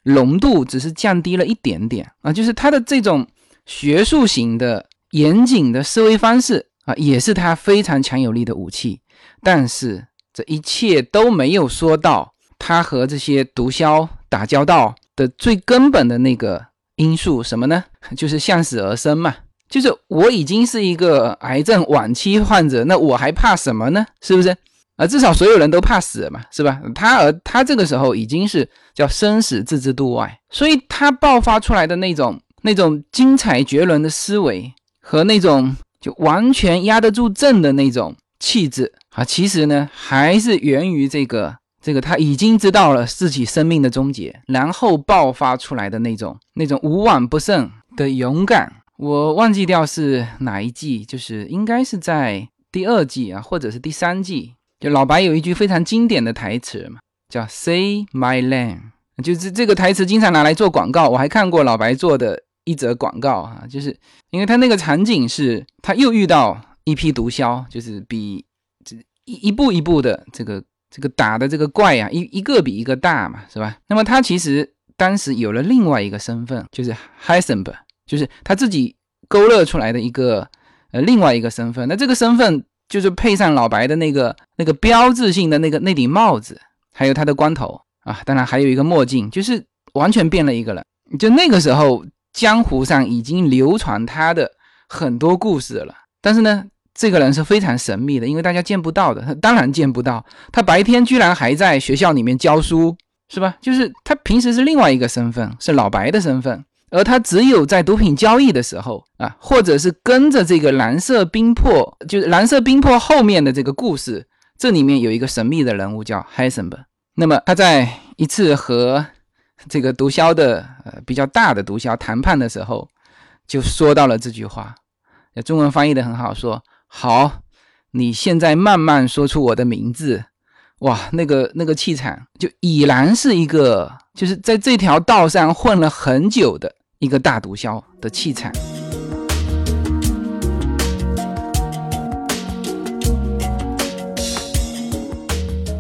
浓度只是降低了一点点啊，就是它的这种学术型的严谨的思维方式啊，也是他非常强有力的武器。但是这一切都没有说到他和这些毒枭打交道。的最根本的那个因素什么呢？就是向死而生嘛。就是我已经是一个癌症晚期患者，那我还怕什么呢？是不是？啊，至少所有人都怕死嘛，是吧？他而他这个时候已经是叫生死置之度外，所以他爆发出来的那种那种精彩绝伦的思维和那种就完全压得住阵的那种气质啊，其实呢还是源于这个。这个他已经知道了自己生命的终结，然后爆发出来的那种那种无往不胜的勇敢，我忘记掉是哪一季，就是应该是在第二季啊，或者是第三季。就老白有一句非常经典的台词嘛，叫 “Say my name”，就是这个台词经常拿来做广告。我还看过老白做的一则广告啊，就是因为他那个场景是他又遇到一批毒枭，就是比这一一步一步的这个。这个打的这个怪呀，一一个比一个大嘛，是吧？那么他其实当时有了另外一个身份，就是 Heisenberg，就是他自己勾勒出来的一个呃另外一个身份。那这个身份就是配上老白的那个那个标志性的那个那顶帽子，还有他的光头啊，当然还有一个墨镜，就是完全变了一个人。就那个时候，江湖上已经流传他的很多故事了，但是呢。这个人是非常神秘的，因为大家见不到的，他当然见不到。他白天居然还在学校里面教书，是吧？就是他平时是另外一个身份，是老白的身份，而他只有在毒品交易的时候啊，或者是跟着这个蓝色冰魄，就是蓝色冰魄后面的这个故事，这里面有一个神秘的人物叫 Heisenberg。那么他在一次和这个毒枭的呃比较大的毒枭谈判的时候，就说到了这句话，中文翻译的很好，说。好，你现在慢慢说出我的名字，哇，那个那个气场就已然是一个，就是在这条道上混了很久的一个大毒枭的气场。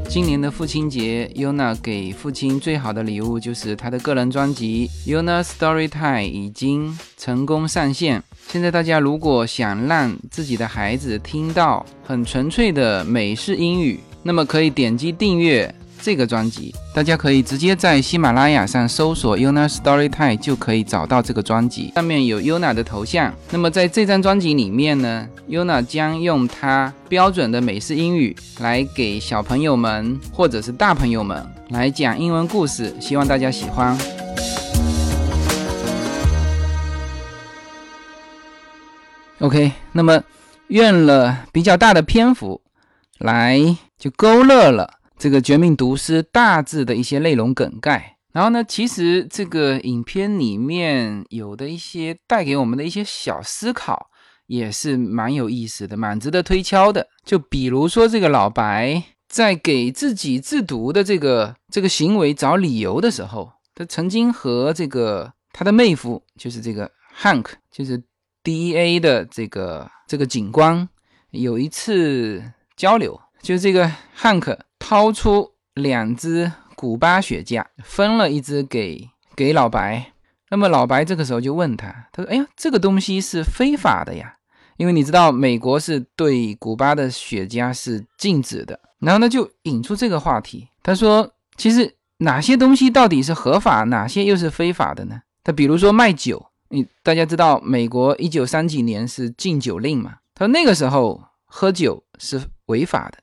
今年的父亲节，Yuna 给父亲最好的礼物就是他的个人专辑《Yuna Story Time》已经成功上线。现在大家如果想让自己的孩子听到很纯粹的美式英语，那么可以点击订阅。这个专辑，大家可以直接在喜马拉雅上搜索 Yuna Story Time 就可以找到这个专辑，上面有 Yuna 的头像。那么在这张专辑里面呢，Yuna 将用她标准的美式英语来给小朋友们或者是大朋友们来讲英文故事，希望大家喜欢。OK，那么用了比较大的篇幅来就勾勒了。这个《绝命毒师》大致的一些内容梗概，然后呢，其实这个影片里面有的一些带给我们的一些小思考，也是蛮有意思的，蛮值得推敲的。就比如说，这个老白在给自己制毒的这个这个行为找理由的时候，他曾经和这个他的妹夫，就是这个 Hank，就是 DEA 的这个这个警官，有一次交流，就这个汉克。掏出两支古巴雪茄，分了一支给给老白。那么老白这个时候就问他，他说：“哎呀，这个东西是非法的呀，因为你知道美国是对古巴的雪茄是禁止的。”然后呢，就引出这个话题。他说：“其实哪些东西到底是合法，哪些又是非法的呢？他比如说卖酒，你大家知道美国一九三几年是禁酒令嘛？他说那个时候喝酒是违法的，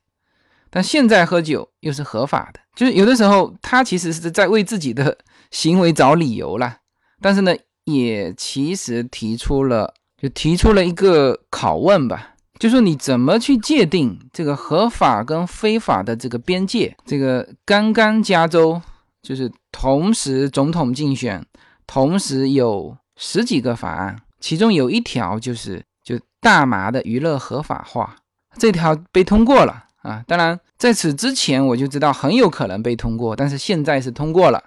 但现在喝酒又是合法的。就是有的时候他其实是在为自己的行为找理由了，但是呢，也其实提出了就提出了一个拷问吧，就说你怎么去界定这个合法跟非法的这个边界？这个刚刚加州就是同时总统竞选，同时有十几个法案，其中有一条就是就。大麻的娱乐合法化这条被通过了啊！当然，在此之前我就知道很有可能被通过，但是现在是通过了。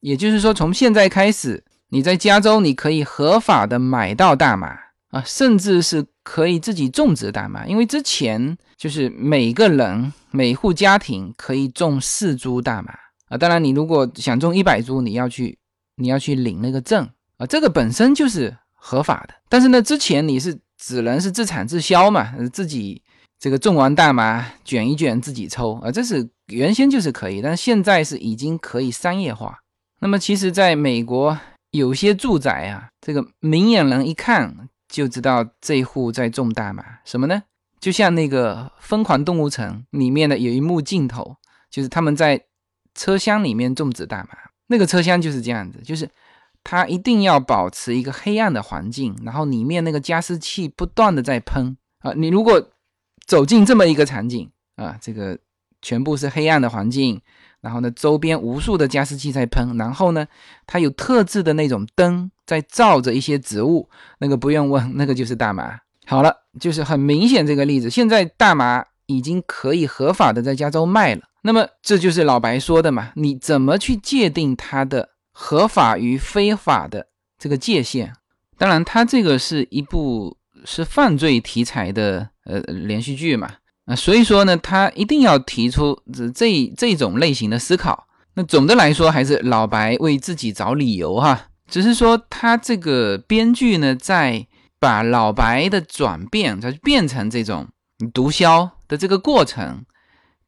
也就是说，从现在开始，你在加州你可以合法的买到大麻啊，甚至是可以自己种植大麻。因为之前就是每个人每户家庭可以种四株大麻啊。当然，你如果想种一百株，你要去你要去领那个证啊，这个本身就是合法的。但是呢，之前你是。只能是自产自销嘛，自己这个种完大麻卷一卷自己抽啊，这是原先就是可以，但是现在是已经可以商业化。那么其实，在美国有些住宅啊，这个明眼人一看就知道这户在种大麻，什么呢？就像那个《疯狂动物城》里面的有一幕镜头，就是他们在车厢里面种植大麻，那个车厢就是这样子，就是。它一定要保持一个黑暗的环境，然后里面那个加湿器不断的在喷啊。你如果走进这么一个场景啊，这个全部是黑暗的环境，然后呢，周边无数的加湿器在喷，然后呢，它有特制的那种灯在照着一些植物，那个不用问，那个就是大麻。好了，就是很明显这个例子，现在大麻已经可以合法的在加州卖了。那么这就是老白说的嘛，你怎么去界定它的？合法与非法的这个界限，当然，它这个是一部是犯罪题材的呃连续剧嘛，啊，所以说呢，他一定要提出这这这种类型的思考。那总的来说，还是老白为自己找理由哈，只是说他这个编剧呢，在把老白的转变，他变成这种毒枭的这个过程，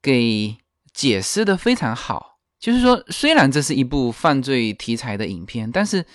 给解释的非常好。就是说，虽然这是一部犯罪题材的影片，但是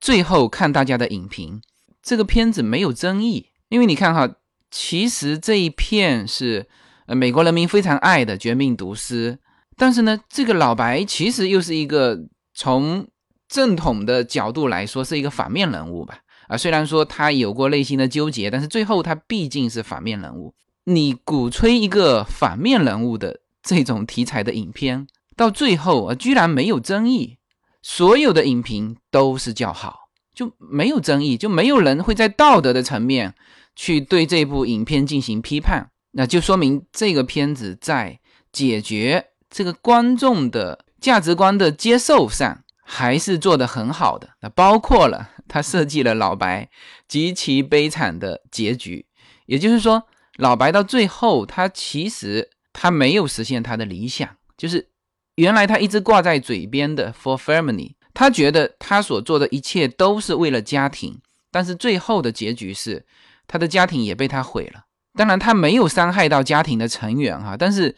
最后看大家的影评，这个片子没有争议。因为你看哈，其实这一片是呃美国人民非常爱的《绝命毒师》，但是呢，这个老白其实又是一个从正统的角度来说是一个反面人物吧？啊，虽然说他有过内心的纠结，但是最后他毕竟是反面人物。你鼓吹一个反面人物的这种题材的影片。到最后啊，居然没有争议，所有的影评都是叫好，就没有争议，就没有人会在道德的层面去对这部影片进行批判，那就说明这个片子在解决这个观众的价值观的接受上还是做得很好的。那包括了他设计了老白极其悲惨的结局，也就是说，老白到最后他其实他没有实现他的理想，就是。原来他一直挂在嘴边的 for family，他觉得他所做的一切都是为了家庭，但是最后的结局是他的家庭也被他毁了。当然，他没有伤害到家庭的成员哈，但是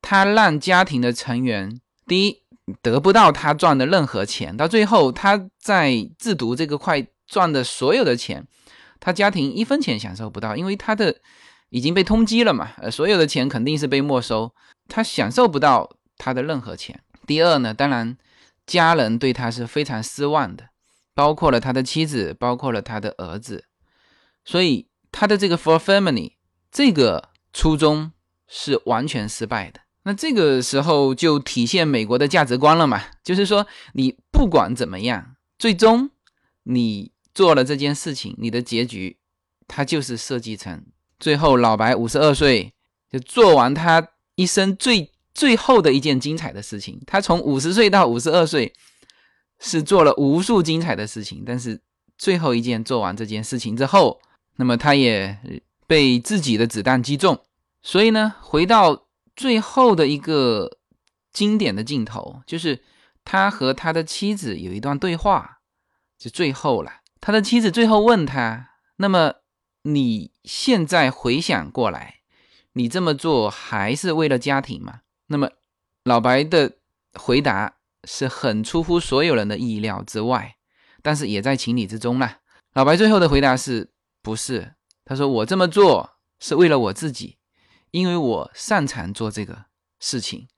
他让家庭的成员第一得不到他赚的任何钱，到最后他在制毒这个块赚的所有的钱，他家庭一分钱享受不到，因为他的已经被通缉了嘛，呃，所有的钱肯定是被没收，他享受不到。他的任何钱。第二呢，当然家人对他是非常失望的，包括了他的妻子，包括了他的儿子。所以他的这个 for family 这个初衷是完全失败的。那这个时候就体现美国的价值观了嘛？就是说，你不管怎么样，最终你做了这件事情，你的结局他就是设计成最后老白五十二岁就做完他一生最。最后的一件精彩的事情，他从五十岁到五十二岁是做了无数精彩的事情，但是最后一件做完这件事情之后，那么他也被自己的子弹击中。所以呢，回到最后的一个经典的镜头，就是他和他的妻子有一段对话，就最后了。他的妻子最后问他：“那么你现在回想过来，你这么做还是为了家庭吗？”那么，老白的回答是很出乎所有人的意料之外，但是也在情理之中啦。老白最后的回答是不是？他说：“我这么做是为了我自己，因为我擅长做这个事情，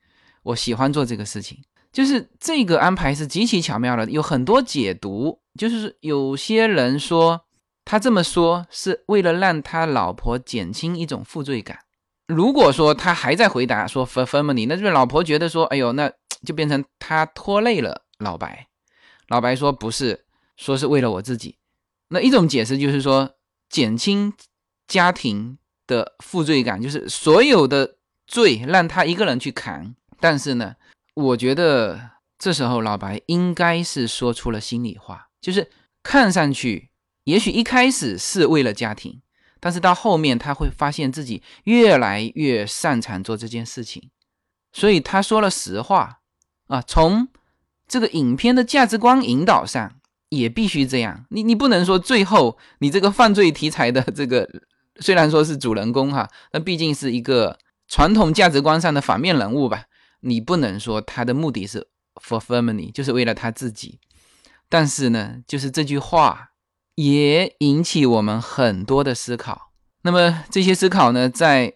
我喜欢做这个事情。就是这个安排是极其巧妙的，有很多解读。就是有些人说他这么说是为了让他老婆减轻一种负罪感。如果说他还在回答说 for family，那就是老婆觉得说，哎呦，那就变成他拖累了老白。老白说不是，说是为了我自己。那一种解释就是说减轻家庭的负罪感，就是所有的罪让他一个人去扛。但是呢？我觉得这时候老白应该是说出了心里话，就是看上去也许一开始是为了家庭，但是到后面他会发现自己越来越擅长做这件事情，所以他说了实话啊。从这个影片的价值观引导上也必须这样，你你不能说最后你这个犯罪题材的这个 虽然说是主人公哈，那毕竟是一个传统价值观上的反面人物吧。你不能说他的目的是 for family，就是为了他自己。但是呢，就是这句话也引起我们很多的思考。那么这些思考呢，在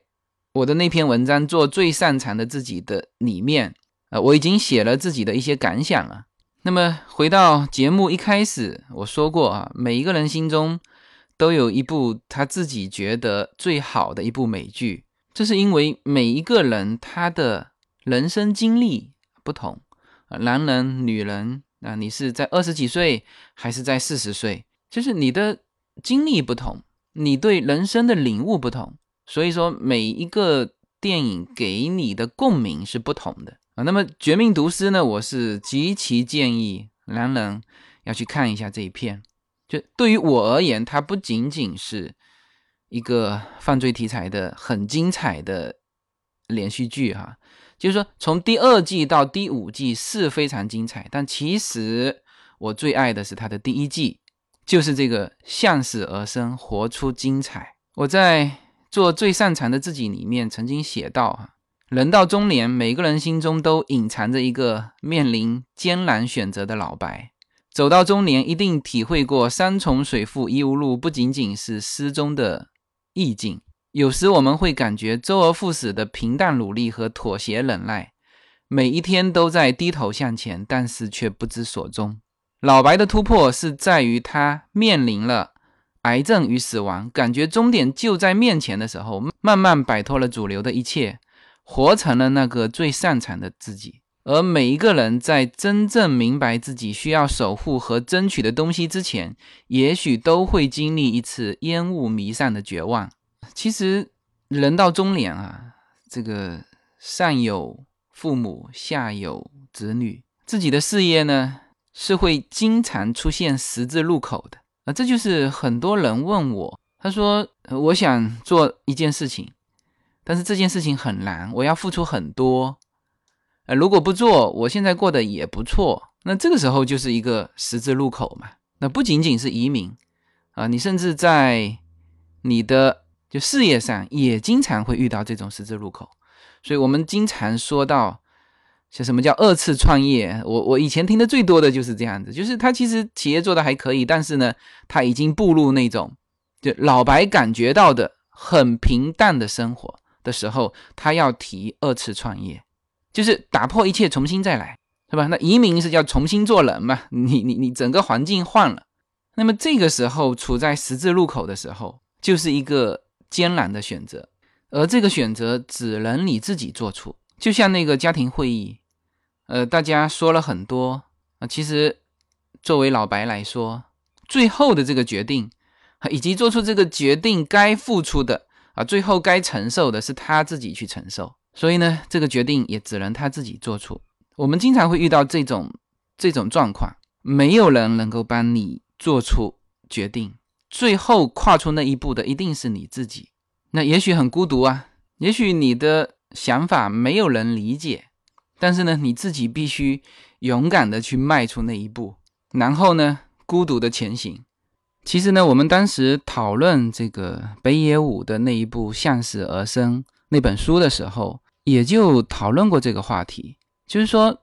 我的那篇文章《做最擅长的自己》的里面，呃，我已经写了自己的一些感想了。那么回到节目一开始，我说过啊，每一个人心中都有一部他自己觉得最好的一部美剧，这是因为每一个人他的。人生经历不同，啊男人、女人啊，你是在二十几岁还是在四十岁？就是你的经历不同，你对人生的领悟不同，所以说每一个电影给你的共鸣是不同的啊。那么《绝命毒师》呢，我是极其建议男人要去看一下这一片。就对于我而言，它不仅仅是一个犯罪题材的很精彩的连续剧哈。就是说，从第二季到第五季是非常精彩，但其实我最爱的是它的第一季，就是这个向死而生，活出精彩。我在做最擅长的自己里面曾经写到哈，人到中年，每个人心中都隐藏着一个面临艰难选择的老白。走到中年，一定体会过山重水复疑无路，不仅仅是诗中的意境。有时我们会感觉周而复始的平淡努力和妥协忍耐，每一天都在低头向前，但是却不知所终。老白的突破是在于他面临了癌症与死亡，感觉终点就在面前的时候，慢慢摆脱了主流的一切，活成了那个最擅长的自己。而每一个人在真正明白自己需要守护和争取的东西之前，也许都会经历一次烟雾弥散的绝望。其实人到中年啊，这个上有父母，下有子女，自己的事业呢是会经常出现十字路口的啊。这就是很多人问我，他说我想做一件事情，但是这件事情很难，我要付出很多。呃，如果不做，我现在过得也不错。那这个时候就是一个十字路口嘛。那不仅仅是移民啊，你甚至在你的。就事业上也经常会遇到这种十字路口，所以我们经常说到，像什么叫二次创业？我我以前听的最多的就是这样子，就是他其实企业做的还可以，但是呢，他已经步入那种就老白感觉到的很平淡的生活的时候，他要提二次创业，就是打破一切，重新再来，是吧？那移民是叫重新做人嘛？你你你整个环境换了，那么这个时候处在十字路口的时候，就是一个。艰难的选择，而这个选择只能你自己做出。就像那个家庭会议，呃，大家说了很多啊。其实，作为老白来说，最后的这个决定，以及做出这个决定该付出的最后该承受的是他自己去承受。所以呢，这个决定也只能他自己做出。我们经常会遇到这种这种状况，没有人能够帮你做出决定。最后跨出那一步的一定是你自己，那也许很孤独啊，也许你的想法没有人理解，但是呢，你自己必须勇敢的去迈出那一步，然后呢，孤独的前行。其实呢，我们当时讨论这个北野武的那一部《向死而生》那本书的时候，也就讨论过这个话题，就是说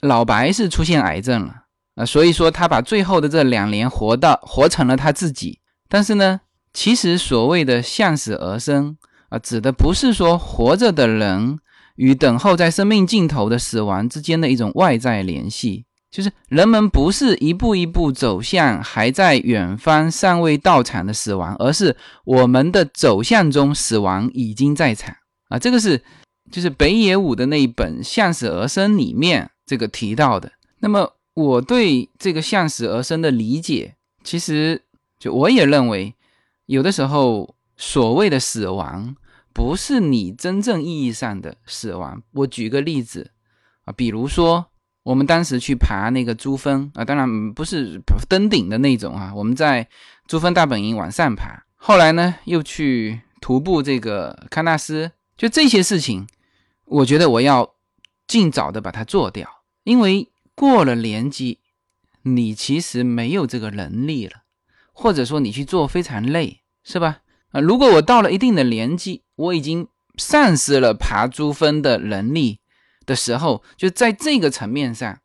老白是出现癌症了。啊，所以说他把最后的这两年活到活成了他自己，但是呢，其实所谓的向死而生啊，指的不是说活着的人与等候在生命尽头的死亡之间的一种外在联系，就是人们不是一步一步走向还在远方尚未到场的死亡，而是我们的走向中死亡已经在场啊。这个是就是北野武的那一本《向死而生》里面这个提到的。那么我对这个向死而生的理解。其实，就我也认为，有的时候所谓的死亡，不是你真正意义上的死亡。我举个例子啊，比如说我们当时去爬那个珠峰啊，当然不是登顶的那种啊，我们在珠峰大本营往上爬，后来呢又去徒步这个喀纳斯，就这些事情，我觉得我要尽早的把它做掉，因为过了年纪。你其实没有这个能力了，或者说你去做非常累，是吧？啊，如果我到了一定的年纪，我已经丧失了爬珠峰的能力的时候，就在这个层面上，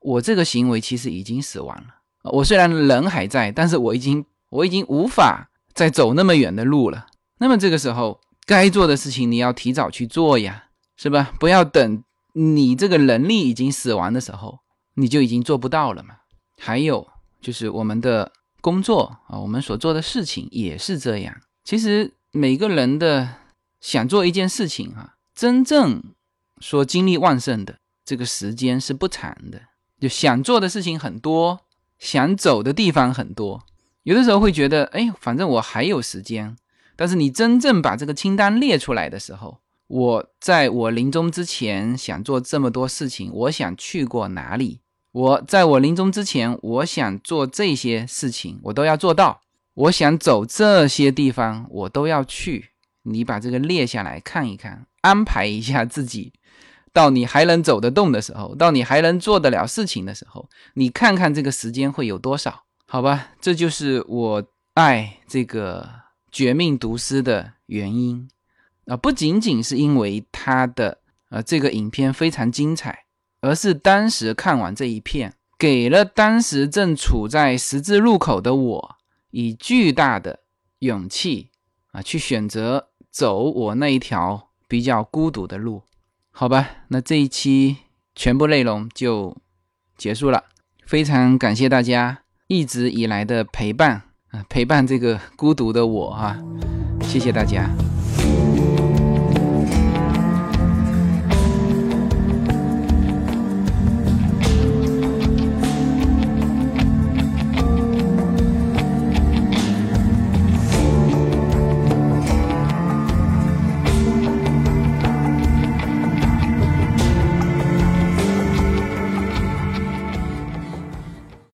我这个行为其实已经死亡了。我虽然人还在，但是我已经我已经无法再走那么远的路了。那么这个时候该做的事情你要提早去做呀，是吧？不要等你这个能力已经死亡的时候，你就已经做不到了嘛。还有就是我们的工作啊，我们所做的事情也是这样。其实每个人的想做一件事情啊，真正说精力旺盛的这个时间是不长的。就想做的事情很多，想走的地方很多，有的时候会觉得，哎，反正我还有时间。但是你真正把这个清单列出来的时候，我在我临终之前想做这么多事情，我想去过哪里？我在我临终之前，我想做这些事情，我都要做到。我想走这些地方，我都要去。你把这个列下来看一看，安排一下自己，到你还能走得动的时候，到你还能做得了事情的时候，你看看这个时间会有多少？好吧，这就是我爱这个《绝命毒师》的原因啊，不仅仅是因为他的呃这个影片非常精彩。而是当时看完这一片，给了当时正处在十字路口的我以巨大的勇气啊，去选择走我那一条比较孤独的路。好吧，那这一期全部内容就结束了，非常感谢大家一直以来的陪伴啊，陪伴这个孤独的我哈，谢谢大家。